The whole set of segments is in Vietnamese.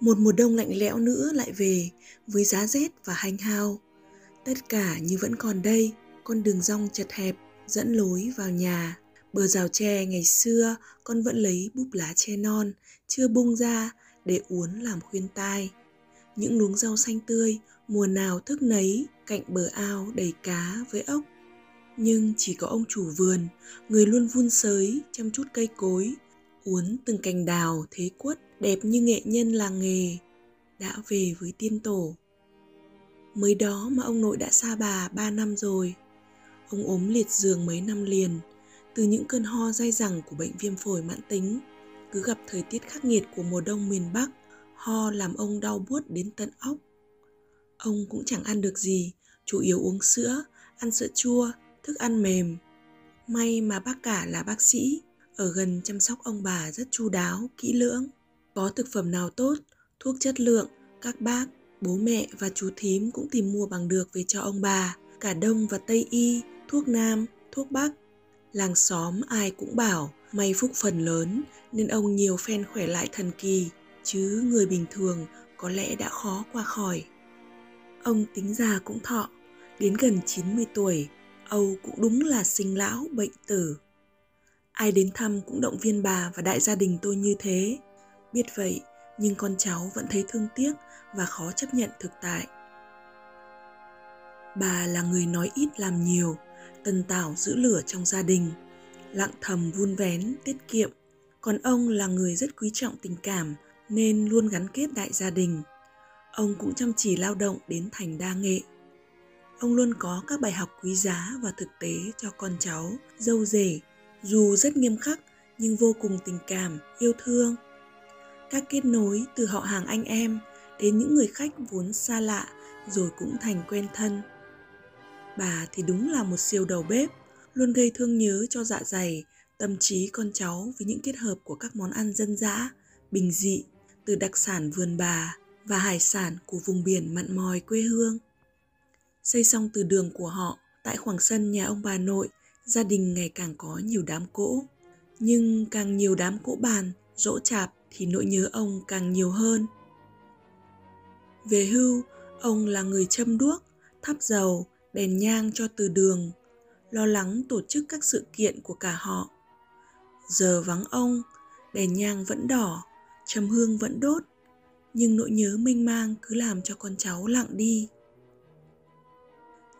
Một mùa đông lạnh lẽo nữa lại về với giá rét và hanh hao. Tất cả như vẫn còn đây, con đường rong chật hẹp dẫn lối vào nhà. Bờ rào tre ngày xưa con vẫn lấy búp lá tre non, chưa bung ra để uốn làm khuyên tai. Những luống rau xanh tươi, mùa nào thức nấy, cạnh bờ ao đầy cá với ốc. Nhưng chỉ có ông chủ vườn, người luôn vun sới, chăm chút cây cối, uốn từng cành đào thế quất đẹp như nghệ nhân làng nghề, đã về với tiên tổ. Mới đó mà ông nội đã xa bà ba năm rồi. Ông ốm liệt giường mấy năm liền, từ những cơn ho dai dẳng của bệnh viêm phổi mãn tính. Cứ gặp thời tiết khắc nghiệt của mùa đông miền Bắc, ho làm ông đau buốt đến tận óc. Ông cũng chẳng ăn được gì, chủ yếu uống sữa, ăn sữa chua, thức ăn mềm. May mà bác cả là bác sĩ, ở gần chăm sóc ông bà rất chu đáo, kỹ lưỡng. Có thực phẩm nào tốt, thuốc chất lượng, các bác, bố mẹ và chú thím cũng tìm mua bằng được về cho ông bà. Cả Đông và Tây Y, thuốc Nam, thuốc Bắc. Làng xóm ai cũng bảo may phúc phần lớn nên ông nhiều phen khỏe lại thần kỳ, chứ người bình thường có lẽ đã khó qua khỏi. Ông tính già cũng thọ, đến gần 90 tuổi, Âu cũng đúng là sinh lão bệnh tử. Ai đến thăm cũng động viên bà và đại gia đình tôi như thế. Biết vậy, nhưng con cháu vẫn thấy thương tiếc và khó chấp nhận thực tại. Bà là người nói ít làm nhiều, tần tảo giữ lửa trong gia đình, lặng thầm vun vén, tiết kiệm. Còn ông là người rất quý trọng tình cảm nên luôn gắn kết đại gia đình. Ông cũng chăm chỉ lao động đến thành đa nghệ. Ông luôn có các bài học quý giá và thực tế cho con cháu, dâu rể, dù rất nghiêm khắc nhưng vô cùng tình cảm, yêu thương. Các kết nối từ họ hàng anh em đến những người khách vốn xa lạ rồi cũng thành quen thân. Bà thì đúng là một siêu đầu bếp, luôn gây thương nhớ cho dạ dày, tâm trí con cháu với những kết hợp của các món ăn dân dã, bình dị, từ đặc sản vườn bà và hải sản của vùng biển mặn mòi quê hương. Xây xong từ đường của họ, tại khoảng sân nhà ông bà nội, gia đình ngày càng có nhiều đám cỗ. Nhưng càng nhiều đám cỗ bàn, rỗ chạp thì nỗi nhớ ông càng nhiều hơn. Về hưu, ông là người châm đuốc, thắp dầu, đèn nhang cho từ đường, lo lắng tổ chức các sự kiện của cả họ. Giờ vắng ông, đèn nhang vẫn đỏ, trầm hương vẫn đốt, nhưng nỗi nhớ mênh mang cứ làm cho con cháu lặng đi.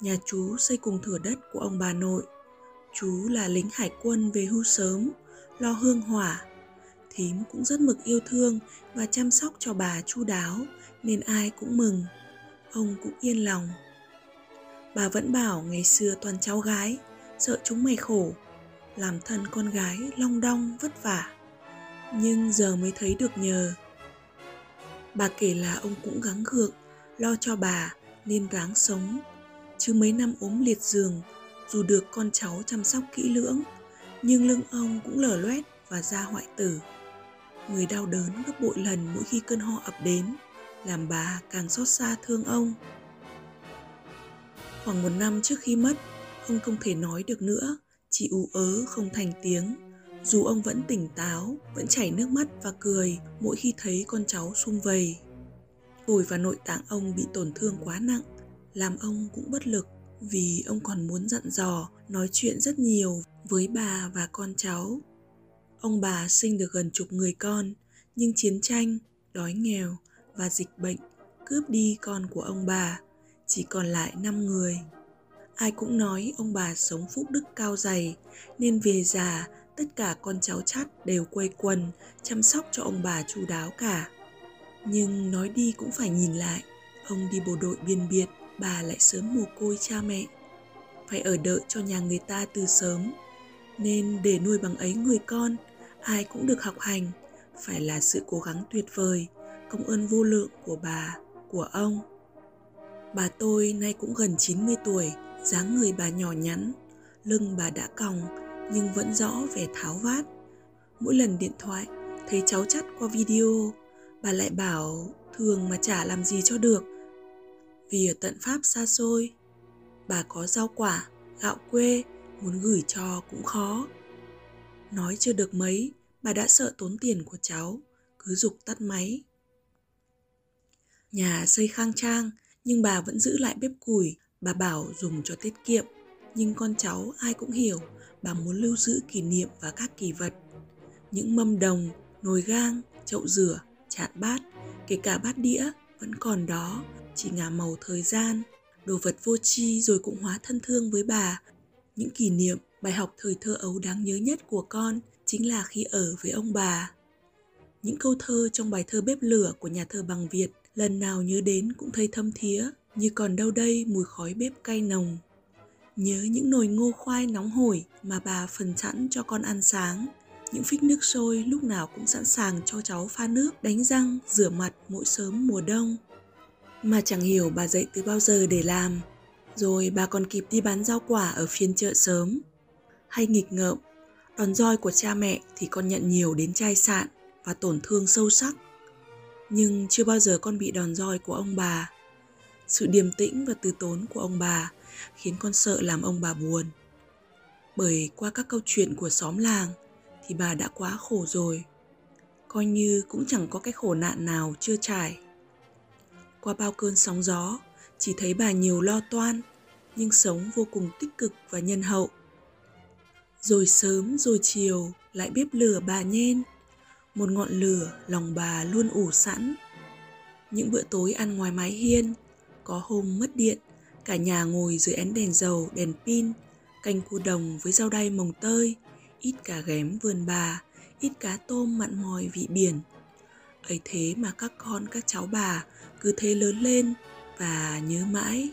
Nhà chú xây cùng thửa đất của ông bà nội. Chú là lính hải quân về hưu sớm, lo hương hỏa. Thím cũng rất mực yêu thương và chăm sóc cho bà chu đáo nên ai cũng mừng. Ông cũng yên lòng. Bà vẫn bảo ngày xưa toàn cháu gái, sợ chúng mày khổ, làm thân con gái long đong vất vả. Nhưng giờ mới thấy được nhờ. Bà kể là ông cũng gắng gượng, lo cho bà nên ráng sống. Chứ mấy năm ốm liệt giường, dù được con cháu chăm sóc kỹ lưỡng, nhưng lưng ông cũng lở loét và da hoại tử. Người đau đớn gấp bội lần mỗi khi cơn ho ập đến, làm bà càng xót xa thương ông. Khoảng một năm trước khi mất, ông không thể nói được nữa, chỉ ú ớ không thành tiếng. Dù ông vẫn tỉnh táo, vẫn chảy nước mắt và cười mỗi khi thấy con cháu sum vầy. Phổi và nội tạng ông bị tổn thương quá nặng, làm ông cũng bất lực vì ông còn muốn dặn dò, nói chuyện rất nhiều với bà và con cháu. Ông bà sinh được gần chục người con, nhưng chiến tranh, đói nghèo và dịch bệnh cướp đi con của ông bà, chỉ còn lại 5 người. Ai cũng nói ông bà sống phúc đức cao dày, nên về già tất cả con cháu chắt đều quây quần chăm sóc cho ông bà chu đáo cả. Nhưng nói đi cũng phải nhìn lại, ông đi bộ đội biên biệt, bà lại sớm mồ côi cha mẹ. Phải ở đợi cho nhà người ta từ sớm, nên để nuôi bằng ấy người con, ai cũng được học hành, phải là sự cố gắng tuyệt vời, công ơn vô lượng của bà, của ông. Bà tôi nay cũng gần 90 tuổi, dáng người bà nhỏ nhắn, lưng bà đã còng nhưng vẫn rõ vẻ tháo vát. Mỗi lần điện thoại thấy cháu chắt qua video, bà lại bảo thường mà chả làm gì cho được. Vì ở tận Pháp xa xôi, bà có rau quả, gạo quê, muốn gửi cho cũng khó. Nói chưa được mấy, bà đã sợ tốn tiền của cháu, cứ dục tắt máy. Nhà xây khang trang nhưng bà vẫn giữ lại bếp củi, bà bảo dùng cho tiết kiệm. Nhưng con cháu ai cũng hiểu bà muốn lưu giữ kỷ niệm và các kỳ vật. Những mâm đồng, nồi gang, chậu rửa, chạn bát, kể cả bát đĩa vẫn còn đó, chỉ ngả màu thời gian. Đồ vật vô tri rồi cũng hóa thân thương với bà. Những kỷ niệm, bài học thời thơ ấu đáng nhớ nhất của con chính là khi ở với ông bà. Những câu thơ trong bài thơ bếp lửa của nhà thơ bằng Việt lần nào nhớ đến cũng thấy thâm thía, như còn đâu đây mùi khói bếp cay nồng. Nhớ những nồi ngô khoai nóng hổi mà bà phần sẵn cho con ăn sáng, những phích nước sôi lúc nào cũng sẵn sàng cho cháu pha nước, đánh răng, rửa mặt mỗi sớm mùa đông. Mà chẳng hiểu bà dậy từ bao giờ để làm, rồi bà còn kịp đi bán rau quả ở phiên chợ sớm. Hay nghịch ngợm, đòn roi của cha mẹ thì con nhận nhiều đến chai sạn và tổn thương sâu sắc. Nhưng chưa bao giờ con bị đòn roi của ông bà. Sự điềm tĩnh và từ tốn của ông bà khiến con sợ làm ông bà buồn. Bởi qua các câu chuyện của xóm làng thì bà đã quá khổ rồi. Coi như cũng chẳng có cái khổ nạn nào chưa trải. Qua bao cơn sóng gió, chỉ thấy bà nhiều lo toan, nhưng sống vô cùng tích cực và nhân hậu. Rồi sớm rồi chiều lại bếp lửa bà nhen, một ngọn lửa lòng bà luôn ủ sẵn. Những bữa tối ăn ngoài mái hiên, có hôm mất điện, cả nhà ngồi dưới ánh đèn dầu, đèn pin, canh cua đồng với rau đay mồng tơi, ít cá ghém vườn bà, ít cá tôm mặn mòi vị biển. ấy thế mà các con các cháu bà cứ thế lớn lên và nhớ mãi.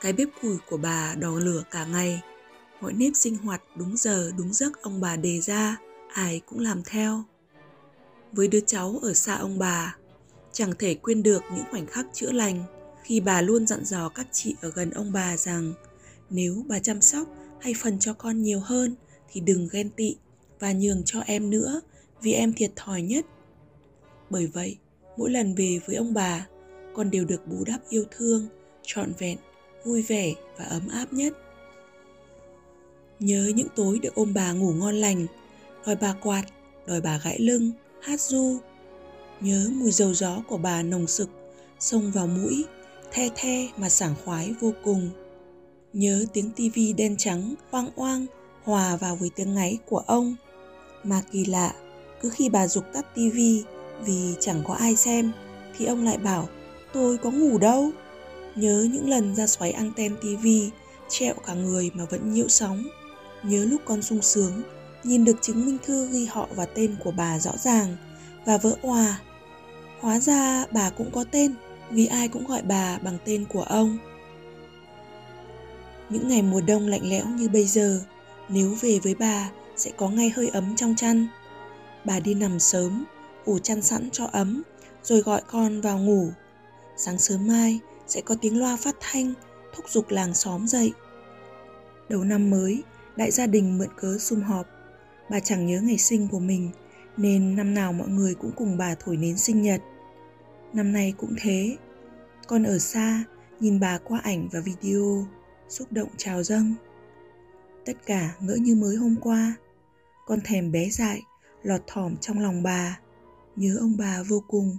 Cái bếp củi của bà đỏ lửa cả ngày, mọi nếp sinh hoạt đúng giờ đúng giấc ông bà đề ra, ai cũng làm theo. Với đứa cháu ở xa ông bà, chẳng thể quên được những khoảnh khắc chữa lành khi bà luôn dặn dò các chị ở gần ông bà rằng nếu bà chăm sóc hay phần cho con nhiều hơn thì đừng ghen tị và nhường cho em nữa vì em thiệt thòi nhất. Bởi vậy, mỗi lần về với ông bà, con đều được bù đắp yêu thương, trọn vẹn, vui vẻ và ấm áp nhất. Nhớ những tối được ôm bà ngủ ngon lành, đòi bà quạt, đòi bà gãi lưng, hát du. Nhớ mùi dầu gió của bà nồng sực, xông vào mũi, the the mà sảng khoái vô cùng. Nhớ tiếng tivi đen trắng oang oang hòa vào với tiếng ngáy của ông. Mà kỳ lạ, cứ khi bà dục tắt tivi vì chẳng có ai xem thì ông lại bảo tôi có ngủ đâu. Nhớ những lần ra xoáy anten tivi trẹo cả người mà vẫn nhiễu sóng. Nhớ lúc con sung sướng nhìn được chứng minh thư ghi họ và tên của bà rõ ràng và vỡ òa. Hóa ra bà cũng có tên vì ai cũng gọi bà bằng tên của ông. Những ngày mùa đông lạnh lẽo như bây giờ, nếu về với bà sẽ có ngay hơi ấm trong chăn. Bà đi nằm sớm, ủ chăn sẵn cho ấm, rồi gọi con vào ngủ. Sáng sớm mai sẽ có tiếng loa phát thanh thúc giục làng xóm dậy. Đầu năm mới, đại gia đình mượn cớ sum họp. Bà chẳng nhớ ngày sinh của mình, nên năm nào mọi người cũng cùng bà thổi nến sinh nhật. Năm nay cũng thế. Con ở xa, nhìn bà qua ảnh và video, xúc động trào dâng. Tất cả ngỡ như mới hôm qua. Con thèm bé dại, lọt thỏm trong lòng bà, nhớ ông bà vô cùng.